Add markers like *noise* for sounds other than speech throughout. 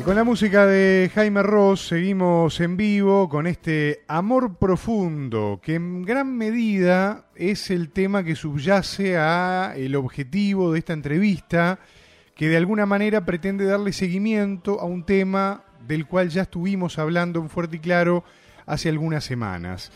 Y con la música de Jaime Ross seguimos en vivo con este amor profundo, que en gran medida es el tema que subyace a el objetivo de esta entrevista, que de alguna manera pretende darle seguimiento a un tema del cual ya estuvimos hablando en Fuerte y Claro hace algunas semanas.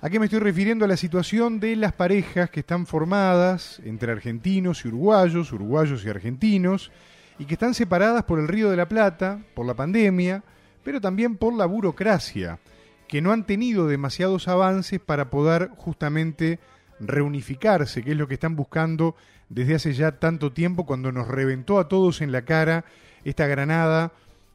¿A qué me estoy refiriendo? A la situación de las parejas que están formadas entre argentinos y uruguayos, uruguayos y argentinos, y que están separadas por el Río de la Plata, por la pandemia, pero también por la burocracia, que no han tenido demasiados avances para poder justamente reunificarse, que es lo que están buscando desde hace ya tanto tiempo cuando nos reventó a todos en la cara esta granada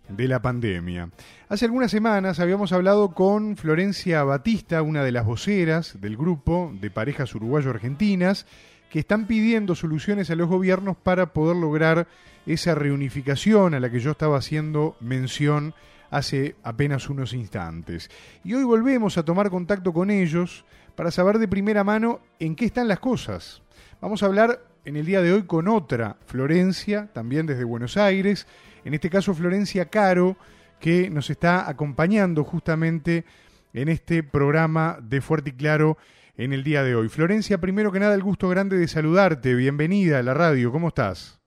de la pandemia. Hace algunas semanas habíamos hablado con Florencia Batista, una de las voceras del grupo de parejas uruguayo-argentinas, que están pidiendo soluciones a los gobiernos para poder lograr esa reunificación a la que yo estaba haciendo mención hace apenas unos instantes. Y hoy volvemos a tomar contacto con ellos para saber de primera mano en qué están las cosas. Vamos a hablar en el día de hoy con otra Florencia, también desde Buenos Aires, en este caso Florencia Caro, que nos está acompañando justamente en este programa de Fuerte y Claro en el día de hoy. Florencia, primero que nada, el gusto grande de saludarte. Bienvenida a la radio. ¿Cómo estás?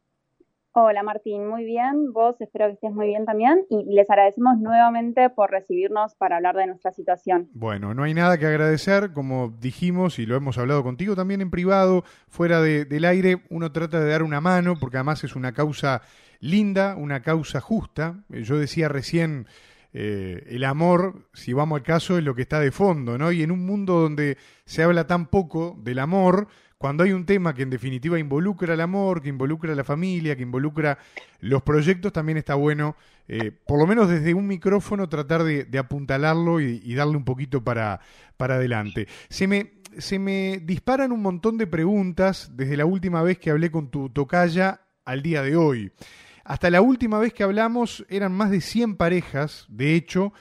Hola Martín, muy bien. Vos espero que estés muy bien también y les agradecemos nuevamente por recibirnos para hablar de nuestra situación. Bueno, no hay nada que agradecer, como dijimos y lo hemos hablado contigo también en privado, fuera del aire, uno trata de dar una mano porque además es una causa linda, una causa justa. Yo decía recién, eh, el amor, si vamos al caso, es lo que está de fondo, ¿no? Y en un mundo donde se habla tan poco del amor, cuando hay un tema que en definitiva involucra el amor, que involucra la familia, que involucra los proyectos, también está bueno, eh, por lo menos desde un micrófono, tratar de, apuntalarlo y, darle un poquito para, para adelante. Se me, se me disparan un montón de preguntas desde la última vez que hablé con tu tocaya al día de hoy. Hasta la última vez que hablamos eran más de 100 parejas, de hecho,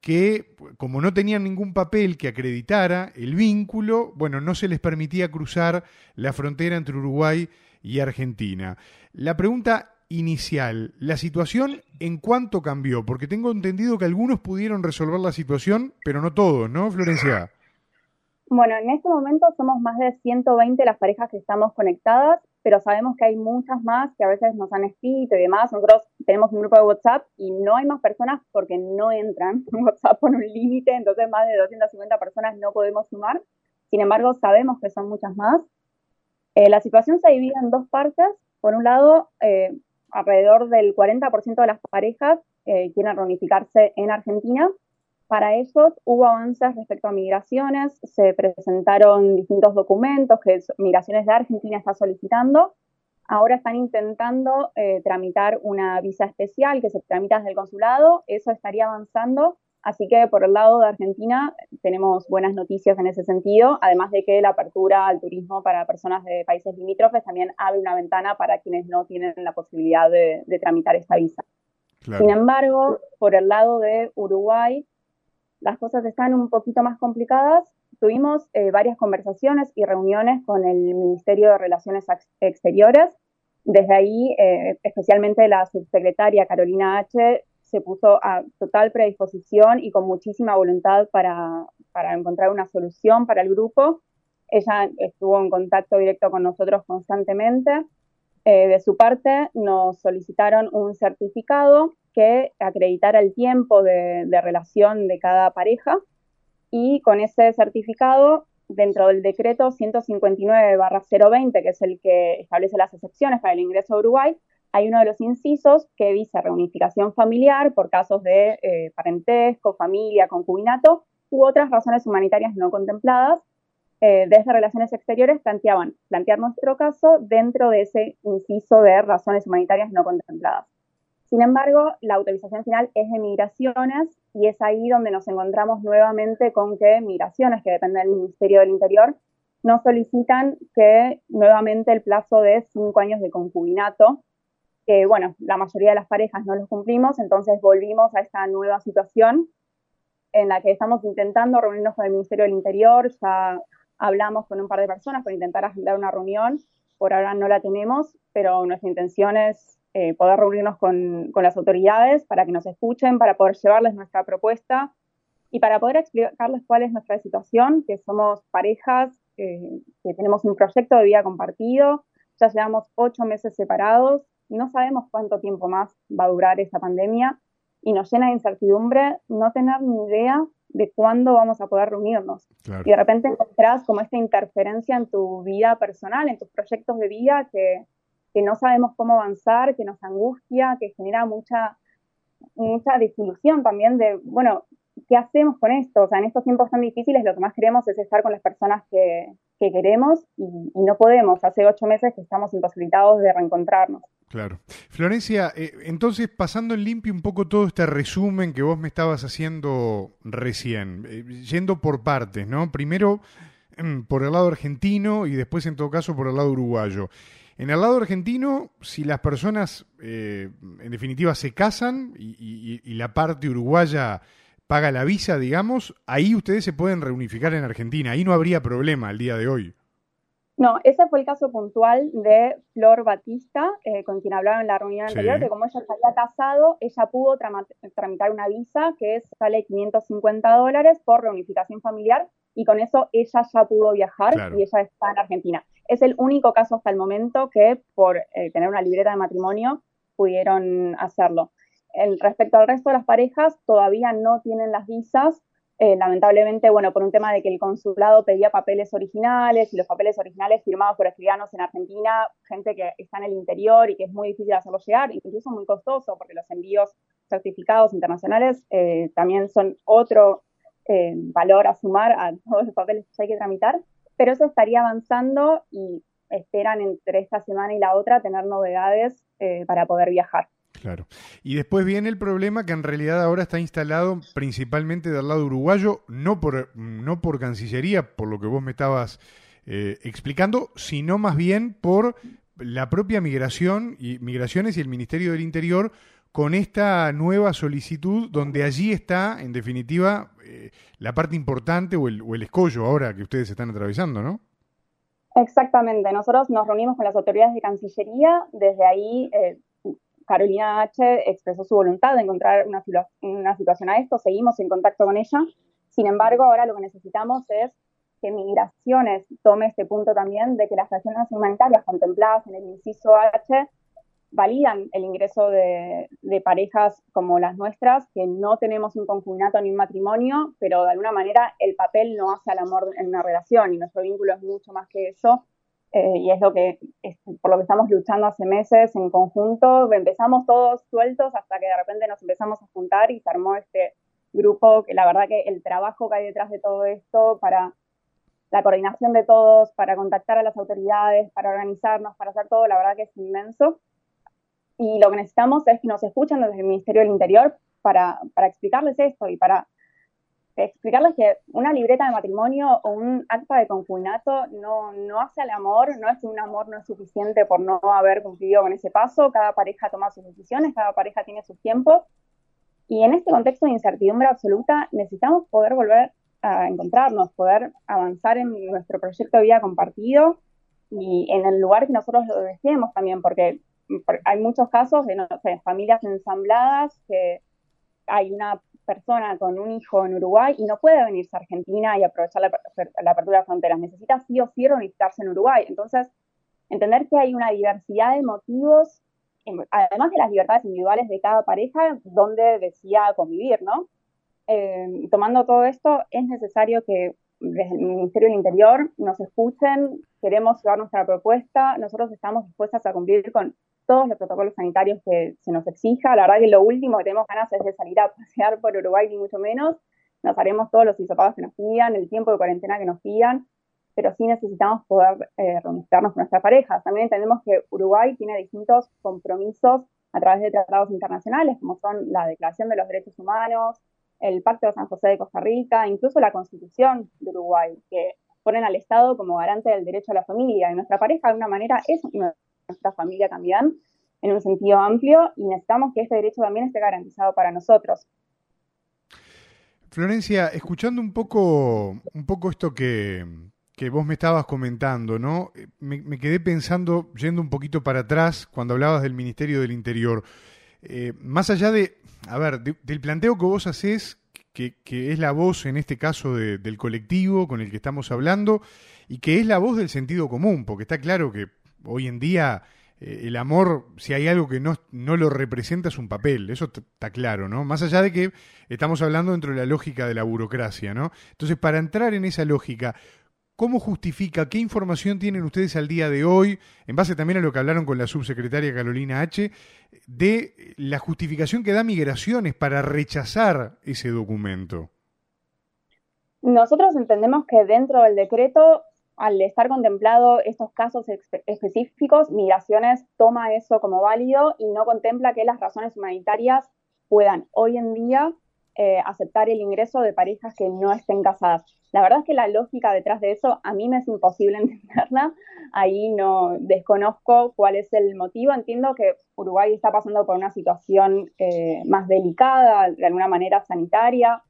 que como no tenían ningún papel que acreditara el vínculo, bueno, no se les permitía cruzar la frontera entre Uruguay y Argentina. La pregunta inicial, ¿la situación en cuánto cambió? Porque tengo entendido que algunos pudieron resolver la situación, pero no todos, ¿no, Florencia? Bueno, en este momento somos más de 120 las parejas que estamos conectadas pero sabemos que hay muchas más que a veces nos han escrito y demás. Nosotros tenemos un grupo de WhatsApp y no hay más personas porque no entran. *laughs* WhatsApp pone un límite, entonces más de 250 personas no podemos sumar. Sin embargo, sabemos que son muchas más. Eh, la situación se divide en dos partes. Por un lado, eh, alrededor del 40% de las parejas eh, quieren reunificarse en Argentina para ellos hubo avances respecto a migraciones, se presentaron distintos documentos que Migraciones de Argentina está solicitando. Ahora están intentando eh, tramitar una visa especial que se tramita desde el consulado, eso estaría avanzando. Así que por el lado de Argentina tenemos buenas noticias en ese sentido, además de que la apertura al turismo para personas de países limítrofes también abre una ventana para quienes no tienen la posibilidad de, tramitar esta visa. Sin embargo, por el lado de Uruguay, las cosas están un poquito más complicadas. Tuvimos eh, varias conversaciones y reuniones con el Ministerio de Relaciones Exteriores. Desde ahí, eh, especialmente la subsecretaria Carolina H. se puso a total predisposición y con muchísima voluntad para, para encontrar una solución para el grupo. Ella estuvo en contacto directo con nosotros constantemente. Eh, de su parte, nos solicitaron un certificado que acreditara el tiempo de, relación de cada pareja y con ese certificado, dentro del decreto 159-020, que es el que establece las excepciones para el ingreso a Uruguay, hay uno de los incisos que dice reunificación familiar por casos de eh, parentesco, familia, concubinato u otras razones humanitarias no contempladas. Eh, desde Relaciones Exteriores planteaban plantear nuestro caso dentro de ese inciso de razones humanitarias no contempladas. Sin embargo, la autorización final es de migraciones y es ahí donde nos encontramos nuevamente con que migraciones, que dependen del Ministerio del Interior, nos solicitan que nuevamente el plazo de cinco años de concubinato, bueno, la mayoría de las parejas no los cumplimos, entonces volvimos a esta nueva situación en la que estamos intentando reunirnos con el Ministerio del Interior, ya hablamos con un par de personas para intentar agendar una reunión, por ahora no la tenemos, pero nuestra intención es eh, poder reunirnos con, las autoridades para que nos escuchen, para poder llevarles nuestra propuesta y para poder explicarles cuál es nuestra situación, que somos parejas, que tenemos un proyecto de vida compartido, ya llevamos ocho meses separados, no sabemos cuánto tiempo más va a durar esa pandemia y nos llena de incertidumbre no tener ni idea de cuándo vamos a poder reunirnos. Y de repente encontrás como esta interferencia en tu vida personal, en tus proyectos de vida que, que no sabemos cómo avanzar, que nos angustia, que genera mucha, mucha desilusión también de, bueno, ¿qué hacemos con esto? O sea, en estos tiempos tan difíciles lo que más queremos es estar con las personas que, que queremos y, no podemos. Hace ocho meses que estamos imposibilitados de reencontrarnos. Claro. Florencia, eh, entonces pasando en limpio un poco todo este resumen que vos me estabas haciendo recién, eh, yendo por partes, ¿no? Primero mm, por el lado argentino y después en todo caso por el lado uruguayo. En el lado argentino, si las personas eh, en definitiva se casan y, y la parte uruguaya paga la visa, digamos, ahí ustedes se pueden reunificar en Argentina. Ahí no habría problema el día de hoy. No, ese fue el caso puntual de Flor Batista, eh, con quien hablaba en la reunión anterior, que como ella se había casado, ella pudo tramitar una visa que sale 550 dólares por reunificación familiar y con eso ella ya pudo viajar y ella está en Argentina. Es el único caso hasta el momento que por eh, tener una libreta de matrimonio pudieron hacerlo respecto al resto de las parejas, todavía no tienen las visas. Eh, lamentablemente, bueno, por un tema de que el consulado pedía papeles originales y los papeles originales firmados por escribanos en Argentina, gente que está en el interior y que es muy difícil hacerlo llegar, incluso muy costoso, porque los envíos certificados internacionales eh, también son otro valor a sumar a todos los papeles que hay que tramitar, pero eso estaría avanzando y esperan entre esta semana y la otra tener novedades para poder viajar. Claro. Y después viene el problema que en realidad ahora está instalado principalmente del lado uruguayo, no por, no por Cancillería, por lo que vos me estabas eh, explicando, sino más bien por la propia migración y migraciones y el Ministerio del Interior con esta nueva solicitud donde allí está, en definitiva, eh, la parte importante o el, escollo ahora que ustedes están atravesando, ¿no? Exactamente. Nosotros nos reunimos con las autoridades de Cancillería. Desde ahí eh, Carolina H. expresó su voluntad de encontrar una, una situación a esto, seguimos en contacto con ella. Sin embargo, ahora lo que necesitamos es que Migraciones tome este punto también de que las acciones humanitarias contempladas en el inciso H validan el ingreso de, parejas como las nuestras, que no tenemos un concubinato ni un matrimonio, pero de alguna manera el papel no hace al amor en una relación y nuestro vínculo es mucho más que eso eh, y es lo que por lo que estamos luchando hace meses en conjunto. Empezamos todos sueltos hasta que de repente nos empezamos a juntar y se armó este grupo que la verdad que el trabajo que hay detrás de todo esto para la coordinación de todos, para contactar a las autoridades, para organizarnos, para hacer todo, la verdad que es inmenso. Y lo que necesitamos es que nos escuchen desde el Ministerio del Interior para, para explicarles esto y para explicarles que una libreta de matrimonio o un acta de concubinato no, no hace al amor, no es que un amor no es suficiente por no haber cumplido con ese paso, cada pareja toma sus decisiones, cada pareja tiene sus tiempos, y en este contexto de incertidumbre absoluta necesitamos poder volver a encontrarnos, poder avanzar en nuestro proyecto de vida compartido y en el lugar que nosotros lo deseemos también, porque hay muchos casos de no familias ensambladas que hay una persona con un hijo en Uruguay y no puede venirse a Argentina y aprovechar la, apertura de fronteras. Necesita sí o sí reunificarse en Uruguay. Entonces, entender que hay una diversidad de motivos, además de las libertades individuales de cada pareja, donde decía convivir, ¿no? Eh, tomando todo esto, es necesario que desde el Ministerio del Interior nos escuchen, queremos llevar nuestra propuesta, nosotros estamos dispuestas a cumplir con todos los protocolos sanitarios que se nos exija. La verdad que lo último que tenemos ganas es de salir a pasear por Uruguay, ni mucho menos. Nos haremos todos los hisopados que nos pidan, el tiempo de cuarentena que nos pidan, pero sí necesitamos poder eh, con nuestras parejas. También entendemos que Uruguay tiene distintos compromisos a través de tratados internacionales, como son la Declaración de los Derechos Humanos, el Pacto de San José de Costa Rica, incluso la Constitución de Uruguay, que ponen al Estado como garante del derecho a la familia. Y nuestra pareja, de alguna manera, es nuestra familia también, en un sentido amplio, y necesitamos que este derecho también esté garantizado para nosotros. Florencia, escuchando un poco, un poco esto que, que vos me estabas comentando, ¿no? Me, quedé pensando, yendo un poquito para atrás, cuando hablabas del Ministerio del Interior. Eh, más allá de, a ver, del planteo que vos haces, que, es la voz en este caso del colectivo con el que estamos hablando, y que es la voz del sentido común, porque está claro que hoy en día eh, el amor, si hay algo que no, no lo representa, es un papel, eso está claro, ¿no? Más allá de que estamos hablando dentro de la lógica de la burocracia, ¿no? Entonces, para entrar en esa lógica, ¿Cómo justifica, qué información tienen ustedes al día de hoy, en base también a lo que hablaron con la subsecretaria Carolina H., de la justificación que da Migraciones para rechazar ese documento? Nosotros entendemos que dentro del decreto, al estar contemplado estos casos específicos, Migraciones toma eso como válido y no contempla que las razones humanitarias puedan hoy en día eh, aceptar el ingreso de parejas que no estén casadas. La verdad es que la lógica detrás de eso a mí me es imposible *laughs* entenderla. Ahí no desconozco cuál es el motivo. Entiendo que Uruguay está pasando por una situación eh, más delicada, de alguna manera sanitaria.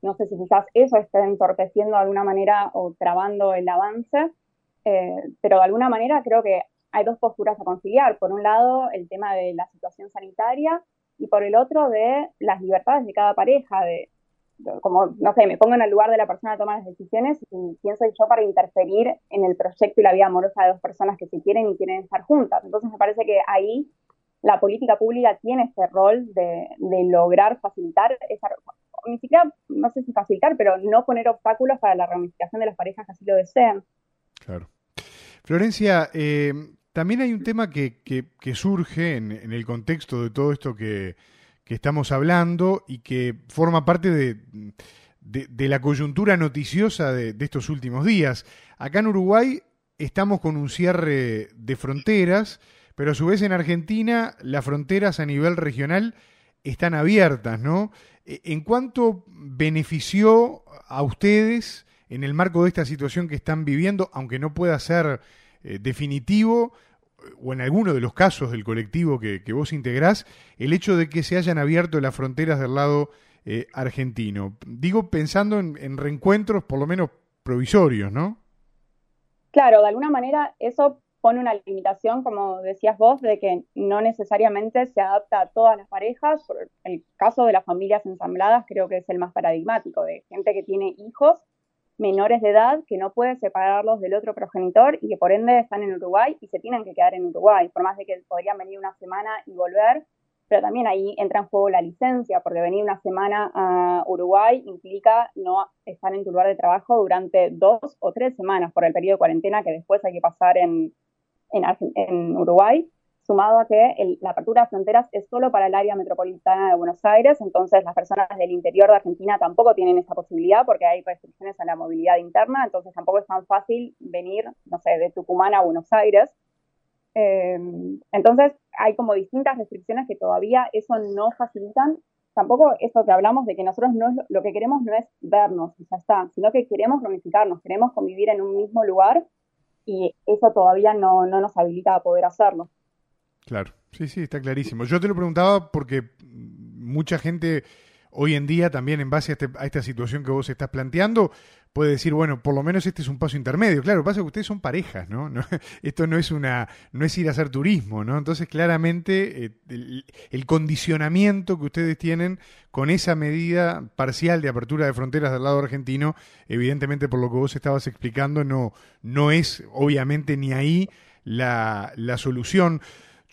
No sé si quizás eso esté entorpeciendo de alguna manera o trabando el avance, eh, pero de alguna manera creo que hay dos posturas a conciliar. Por un lado, el tema de la situación sanitaria y por el otro de las libertades de cada pareja, de, como, no sé, me pongo en el lugar de la persona que toma las decisiones y quién soy yo para interferir en el proyecto y la vida amorosa de dos personas que se quieren y quieren estar juntas. Entonces me parece que ahí la política pública tiene ese rol de, de lograr facilitar esa, ni siquiera, no sé si facilitar, pero no poner obstáculos para la reunificación de las parejas que así lo desean. Claro. Florencia, eh, también hay un tema que, que, surge en, el contexto de todo esto que, estamos hablando y que forma parte de, de, la coyuntura noticiosa de, estos últimos días. Acá en Uruguay estamos con un cierre de fronteras, pero a su vez en Argentina las fronteras a nivel regional están abiertas, ¿no? E, ¿En cuánto benefició a ustedes en el marco de esta situación que están viviendo, aunque no pueda ser eh, definitivo, o en alguno de los casos del colectivo que, vos integrás, el hecho de que se hayan abierto las fronteras del lado eh, argentino. Digo, pensando en, reencuentros por lo menos provisorios, ¿no? Claro, de alguna manera eso pone una limitación, como decías vos, de que no necesariamente se adapta a todas las parejas. El caso de las familias ensambladas creo que es el más paradigmático, de gente que tiene hijos menores de edad que no puede separarlos del otro progenitor y que por ende están en Uruguay y se tienen que quedar en Uruguay, por más de que podrían venir una semana y volver, pero también ahí entra en juego la licencia, porque venir una semana a Uruguay implica no estar en tu lugar de trabajo durante dos o tres semanas por el periodo de cuarentena que después hay que pasar en, en, en Uruguay sumado a que la apertura de fronteras es solo para el área metropolitana de Buenos Aires, entonces las personas del interior de Argentina tampoco tienen esa posibilidad porque hay restricciones a la movilidad interna, entonces tampoco es tan fácil venir, no sé, de Tucumán a Buenos Aires. Eh, entonces hay como distintas restricciones que todavía eso no facilitan. Tampoco eso que hablamos de que nosotros no lo que queremos no es vernos y ya está, sino que queremos reunificarnos, queremos convivir en un mismo lugar y eso todavía no, no nos habilita a poder hacerlo. Claro, sí, sí, está clarísimo. Yo te lo preguntaba porque mucha gente hoy en día también en base a, este, esta situación que vos estás planteando puede decir, bueno, por lo menos este es un paso intermedio. Claro, pasa que ustedes son parejas, ¿no? *laughs* esto no es una, no es ir a hacer turismo, ¿no? Entonces, claramente, eh, el, condicionamiento que ustedes tienen con esa medida parcial de apertura de fronteras del lado argentino, evidentemente por lo que vos estabas explicando, no, no es obviamente ni ahí la, la solución.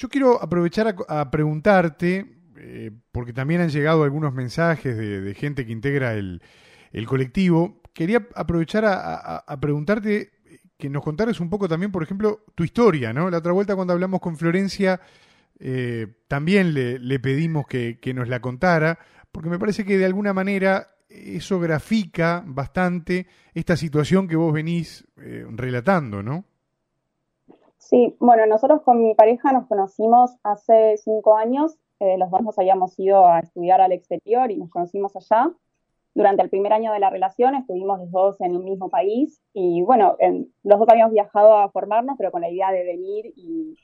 Yo quiero aprovechar a, preguntarte, eh, porque también han llegado algunos mensajes de, gente que integra el, colectivo. Quería aprovechar a, preguntarte que nos contaras un poco también, por ejemplo, tu historia, ¿no? La otra vuelta cuando hablamos con Florencia, eh, también le, pedimos que, nos la contara, porque me parece que de alguna manera eso grafica bastante esta situación que vos venís eh, relatando, ¿no? Sí, bueno, nosotros con mi pareja nos conocimos hace cinco años. Eh, los dos nos habíamos ido a estudiar al exterior y nos conocimos allá. Durante el primer año de la relación estuvimos los dos en un mismo país y bueno, los dos habíamos viajado a formarnos, pero con la idea de venir y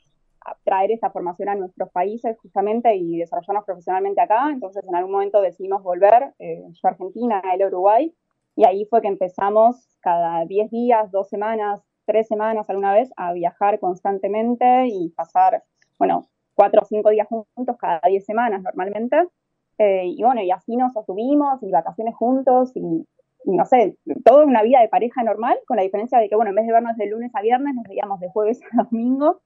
traer esa formación a nuestros países justamente y desarrollarnos profesionalmente acá. Entonces en algún momento decidimos volver, eh, yo a Argentina, él a Uruguay, Y ahí fue que empezamos cada 10 días, dos semanas, tres semanas alguna vez a viajar constantemente y pasar, bueno, cuatro o cinco días juntos cada 10 semanas normalmente. Eh, y bueno, y así nos asumimos y vacaciones juntos y, no sé, toda una vida de pareja normal, con la diferencia de que, bueno, en vez de vernos de lunes a viernes, nos veíamos de jueves a domingo.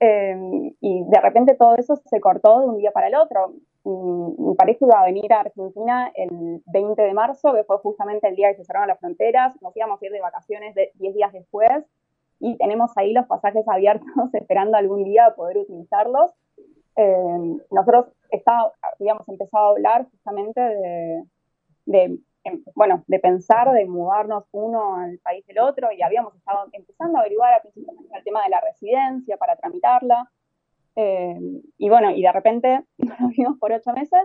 Eh, y de repente todo eso se cortó de un día para el otro. Mi, pareja iba a venir a Argentina el 20 de marzo, que fue justamente el día que se cerraron las fronteras. Nos íbamos a ir de vacaciones de 10 días después y tenemos ahí los pasajes abiertos *laughs* esperando algún día poder utilizarlos. Eh, nosotros está, habíamos empezado a hablar justamente de, em, bueno, de pensar, de mudarnos uno al país del otro y habíamos estado empezando a averiguar al principio el tema de la residencia para tramitarla. Eh, y bueno, y de repente *laughs* nos vimos por ocho meses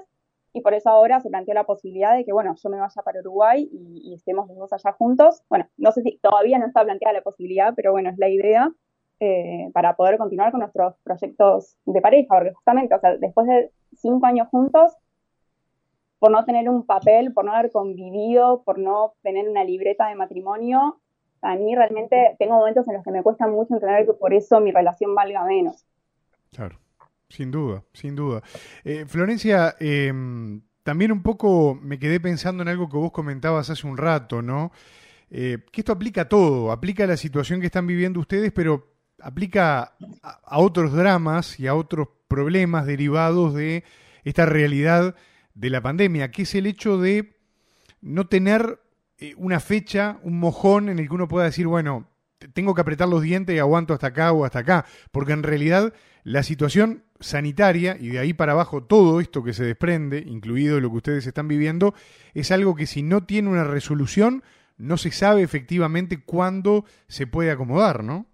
y por eso ahora se planteó la posibilidad de que, bueno, yo me vaya para Uruguay y, estemos los dos allá juntos. Bueno, no sé si todavía no está planteada la posibilidad, pero bueno, es la idea eh, para poder continuar con nuestros proyectos de pareja, porque justamente, o sea, después de cinco años juntos, por no tener un papel, por no haber convivido, por no tener una libreta de matrimonio, a mí realmente tengo momentos en los que me cuesta mucho entender que por eso mi relación valga menos. Claro. Sin duda, sin duda. Eh, Florencia, em, también un poco me quedé pensando en algo que vos comentabas hace un rato, ¿no? Eh, que esto aplica a todo, aplica a la situación que están viviendo ustedes, pero aplica a, otros dramas y a otros problemas derivados de esta realidad de la pandemia, que es el hecho de no tener eh, una fecha, un mojón en el que uno pueda decir, bueno, tengo que apretar los dientes y aguanto hasta acá o hasta acá, porque en realidad la situación sanitaria y de ahí para abajo todo esto que se desprende, incluido lo que ustedes están viviendo, es algo que si no tiene una resolución, no se sabe efectivamente cuándo se puede acomodar, ¿no?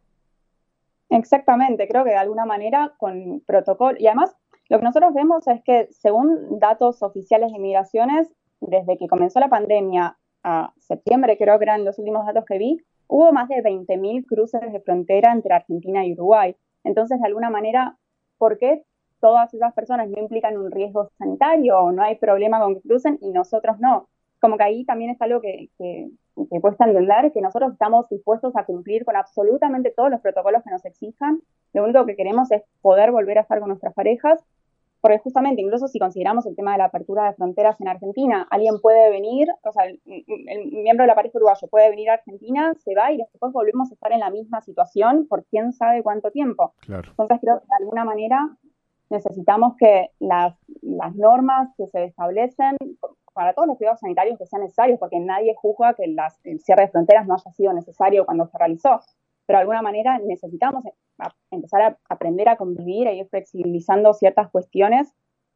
Exactamente, creo que de alguna manera con protocolo, y además lo que nosotros vemos es que según datos oficiales de migraciones, desde que comenzó la pandemia a septiembre, creo que eran los últimos datos que vi, hubo más de 20.000 cruces de frontera entre Argentina y Uruguay. Entonces, de alguna manera, ¿por qué todas esas personas no implican un riesgo sanitario o no hay problema con que crucen y nosotros no? Como que ahí también es algo que, que, que cuesta entender, que nosotros estamos dispuestos a cumplir con absolutamente todos los protocolos que nos exijan. Lo único que queremos es poder volver a estar con nuestras parejas, porque justamente, incluso si consideramos el tema de la apertura de fronteras en Argentina, alguien puede venir, o sea, el, miembro de la pareja uruguayo puede venir a Argentina, se va y después volvemos a estar en la misma situación por quién sabe cuánto tiempo. Entonces creo que de alguna manera necesitamos que las, las normas que se establecen para todos los cuidados sanitarios que sean necesarios, porque nadie juzga que el cierre de fronteras no haya sido necesario cuando se realizó, pero de alguna manera necesitamos empezar a aprender a convivir e ir flexibilizando ciertas cuestiones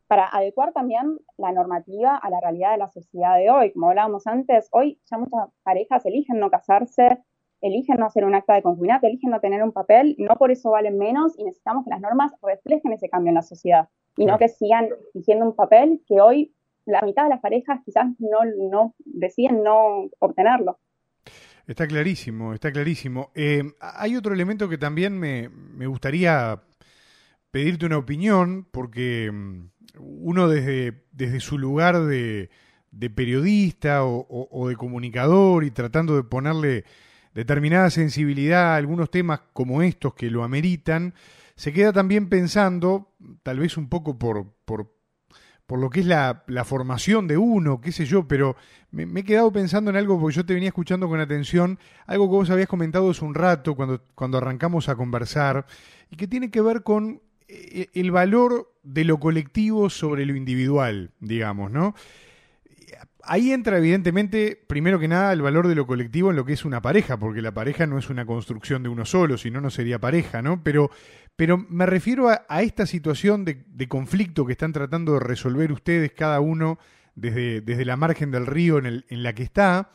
para adecuar también la normativa a la realidad de la sociedad de hoy. Como hablábamos antes, hoy ya muchas parejas eligen no casarse, eligen no hacer un acta de concubinato, eligen no tener un papel, no por eso valen menos y necesitamos que las normas reflejen ese cambio en la sociedad y no que sigan exigiendo un papel que hoy la mitad de las parejas quizás no, no deciden no obtenerlo. Está clarísimo, está clarísimo. Eh, hay otro elemento que también me, me, gustaría pedirte una opinión, porque mm, uno desde, desde su lugar de, de periodista o, o, de comunicador y tratando de ponerle determinada sensibilidad a algunos temas como estos que lo ameritan, se queda también pensando, tal vez un poco por, por por lo que es la, formación de uno, qué sé yo, pero me, he quedado pensando en algo porque yo te venía escuchando con atención, algo que vos habías comentado hace un rato cuando, cuando arrancamos a conversar, y que tiene que ver con eh, el valor de lo colectivo sobre lo individual, digamos, ¿no? Ahí entra evidentemente, primero que nada, el valor de lo colectivo en lo que es una pareja, porque la pareja no es una construcción de uno solo, si no, no sería pareja, ¿no? Pero pero me refiero a, esta situación de, conflicto que están tratando de resolver ustedes, cada uno desde, desde la margen del río en, el, en la que está,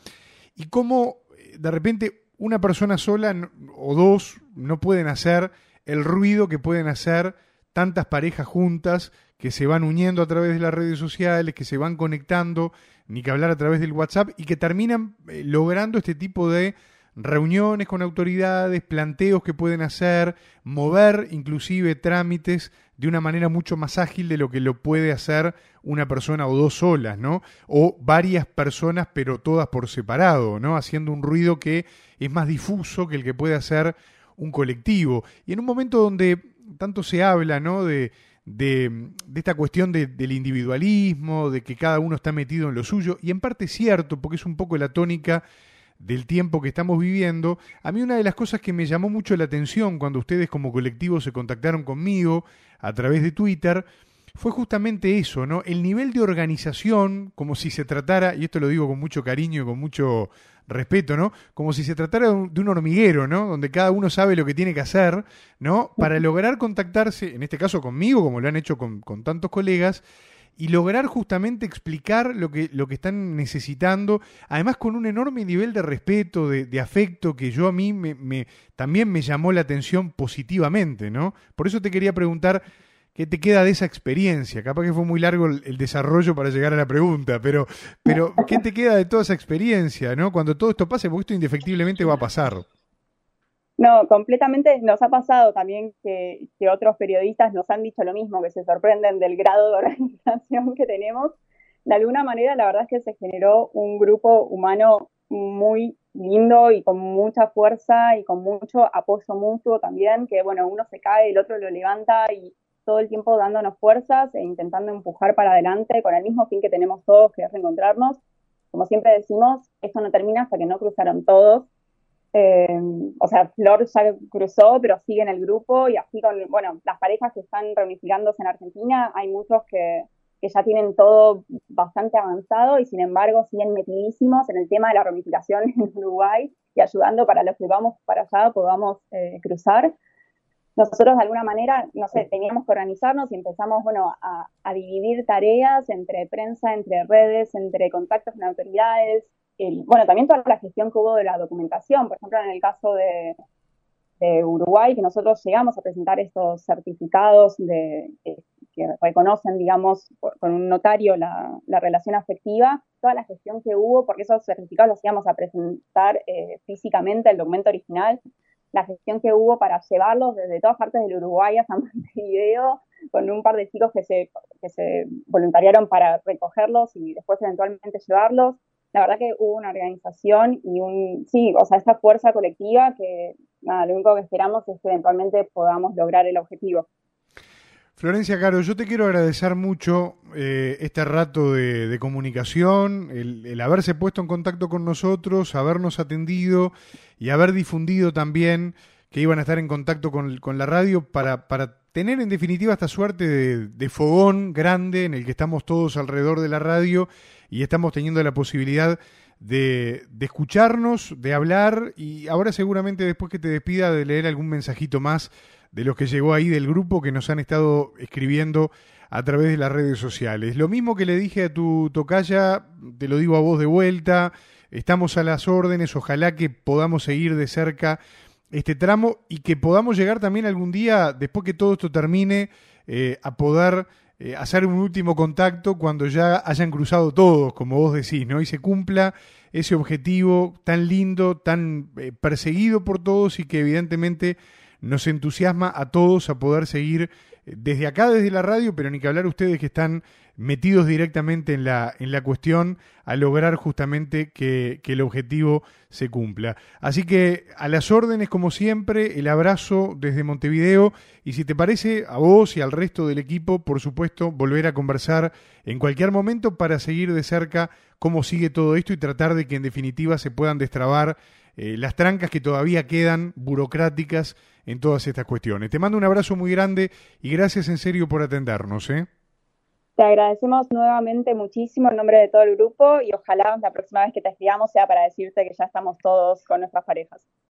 y cómo eh, de repente una persona sola o dos no pueden hacer el ruido que pueden hacer tantas parejas juntas que se van uniendo a través de las redes sociales, que se van conectando, ni que hablar a través del WhatsApp, y que terminan eh, logrando este tipo de reuniones con autoridades, planteos que pueden hacer, mover inclusive trámites de una manera mucho más ágil de lo que lo puede hacer una persona o dos solas, ¿no? O varias personas, pero todas por separado, ¿no? Haciendo un ruido que es más difuso que el que puede hacer un colectivo. Y en un momento donde tanto se habla, ¿no? De, de, esta cuestión del individualismo, de que cada uno está metido en lo suyo, y en parte es cierto, porque es un poco la tónica del tiempo que estamos viviendo, a mí una de las cosas que me llamó mucho la atención cuando ustedes como colectivo se contactaron conmigo a través de Twitter, fue justamente eso, ¿no? El nivel de organización, como si se tratara, y esto lo digo con mucho cariño y con mucho respeto, ¿no? Como si se tratara de un, hormiguero, ¿no? Donde cada uno sabe lo que tiene que hacer, ¿no? Para lograr contactarse, en este caso conmigo, como lo han hecho con, tantos colegas, y lograr justamente explicar lo que, lo que están necesitando, además con un enorme nivel de respeto, de, afecto, que yo a mí me, también me llamó la atención positivamente, ¿no? Por eso te quería preguntar ¿Qué te queda de esa experiencia? Capaz que fue muy largo el, desarrollo para llegar a la pregunta, pero, pero ¿qué te queda de toda esa experiencia, no? Cuando todo esto pase, porque esto indefectiblemente va a pasar. No, completamente nos ha pasado también que, otros periodistas nos han dicho lo mismo, que se sorprenden del grado de organización que tenemos. De alguna manera, la verdad es que se generó un grupo humano muy lindo y con mucha fuerza y con mucho apoyo mutuo también, que bueno, uno se cae, el otro lo levanta y todo el tiempo dándonos fuerzas e intentando empujar para adelante con el mismo fin que tenemos todos, que es reencontrarnos. Como siempre decimos, esto no termina hasta que no cruzaron todos. Eh, o sea, Flor ya cruzó, pero sigue en el grupo y así con, bueno, las parejas que están reunificándose en Argentina, hay muchos que, que ya tienen todo bastante avanzado y sin embargo siguen metidísimos en el tema de la reunificación *laughs* en Uruguay y ayudando para los que vamos para allá podamos eh, cruzar. Nosotros de alguna manera, no sé, teníamos que organizarnos y empezamos, bueno, a, dividir tareas entre prensa, entre redes, entre contactos con autoridades, bueno, también toda la gestión que hubo de la documentación, por ejemplo, en el caso de, Uruguay, que nosotros llegamos a presentar estos certificados de, que reconocen, digamos, con un notario la, relación afectiva, toda la gestión que hubo, porque esos certificados los íbamos a presentar eh, físicamente, el documento original, la gestión que hubo para llevarlos desde todas partes del Uruguay a San *laughs* Montevideo, con un par de chicos que se, que se voluntariaron para recogerlos y después eventualmente llevarlos. La verdad que hubo una organización y un, sí, o sea, esta fuerza colectiva que, nada, lo único que esperamos es que eventualmente podamos lograr el objetivo. Florencia Caro, yo te quiero agradecer mucho eh, este rato de, comunicación, el, haberse puesto en contacto con nosotros, habernos atendido y haber difundido también que iban a estar en contacto con, la radio para, para, tener en definitiva esta suerte de, fogón grande en el que estamos todos alrededor de la radio y estamos teniendo la posibilidad de, de escucharnos, de hablar y ahora seguramente después que te despida de leer algún mensajito más de los que llegó ahí del grupo que nos han estado escribiendo a través de las redes sociales. Lo mismo que le dije a tu tocaya, te lo digo a vos de vuelta, estamos a las órdenes, ojalá que podamos seguir de cerca este tramo y que podamos llegar también algún día, después que todo esto termine, eh, a poder eh, hacer un último contacto cuando ya hayan cruzado todos, como vos decís, ¿no? Y se cumpla ese objetivo tan lindo, tan eh, perseguido por todos y que evidentemente nos entusiasma a todos a poder seguir desde acá, desde la radio, pero ni que hablar ustedes que están metidos directamente en la, en la cuestión a lograr justamente que, que, el objetivo se cumpla. Así que a las órdenes, como siempre, el abrazo desde Montevideo y si te parece, a vos y al resto del equipo, por supuesto, volver a conversar en cualquier momento para seguir de cerca cómo sigue todo esto y tratar de que en definitiva se puedan destrabar eh, las trancas que todavía quedan burocráticas en todas estas cuestiones. Te mando un abrazo muy grande y gracias en serio por atendernos. ¿eh? Te agradecemos nuevamente muchísimo en nombre de todo el grupo y ojalá la próxima vez que te escribamos sea para decirte que ya estamos todos con nuestras parejas.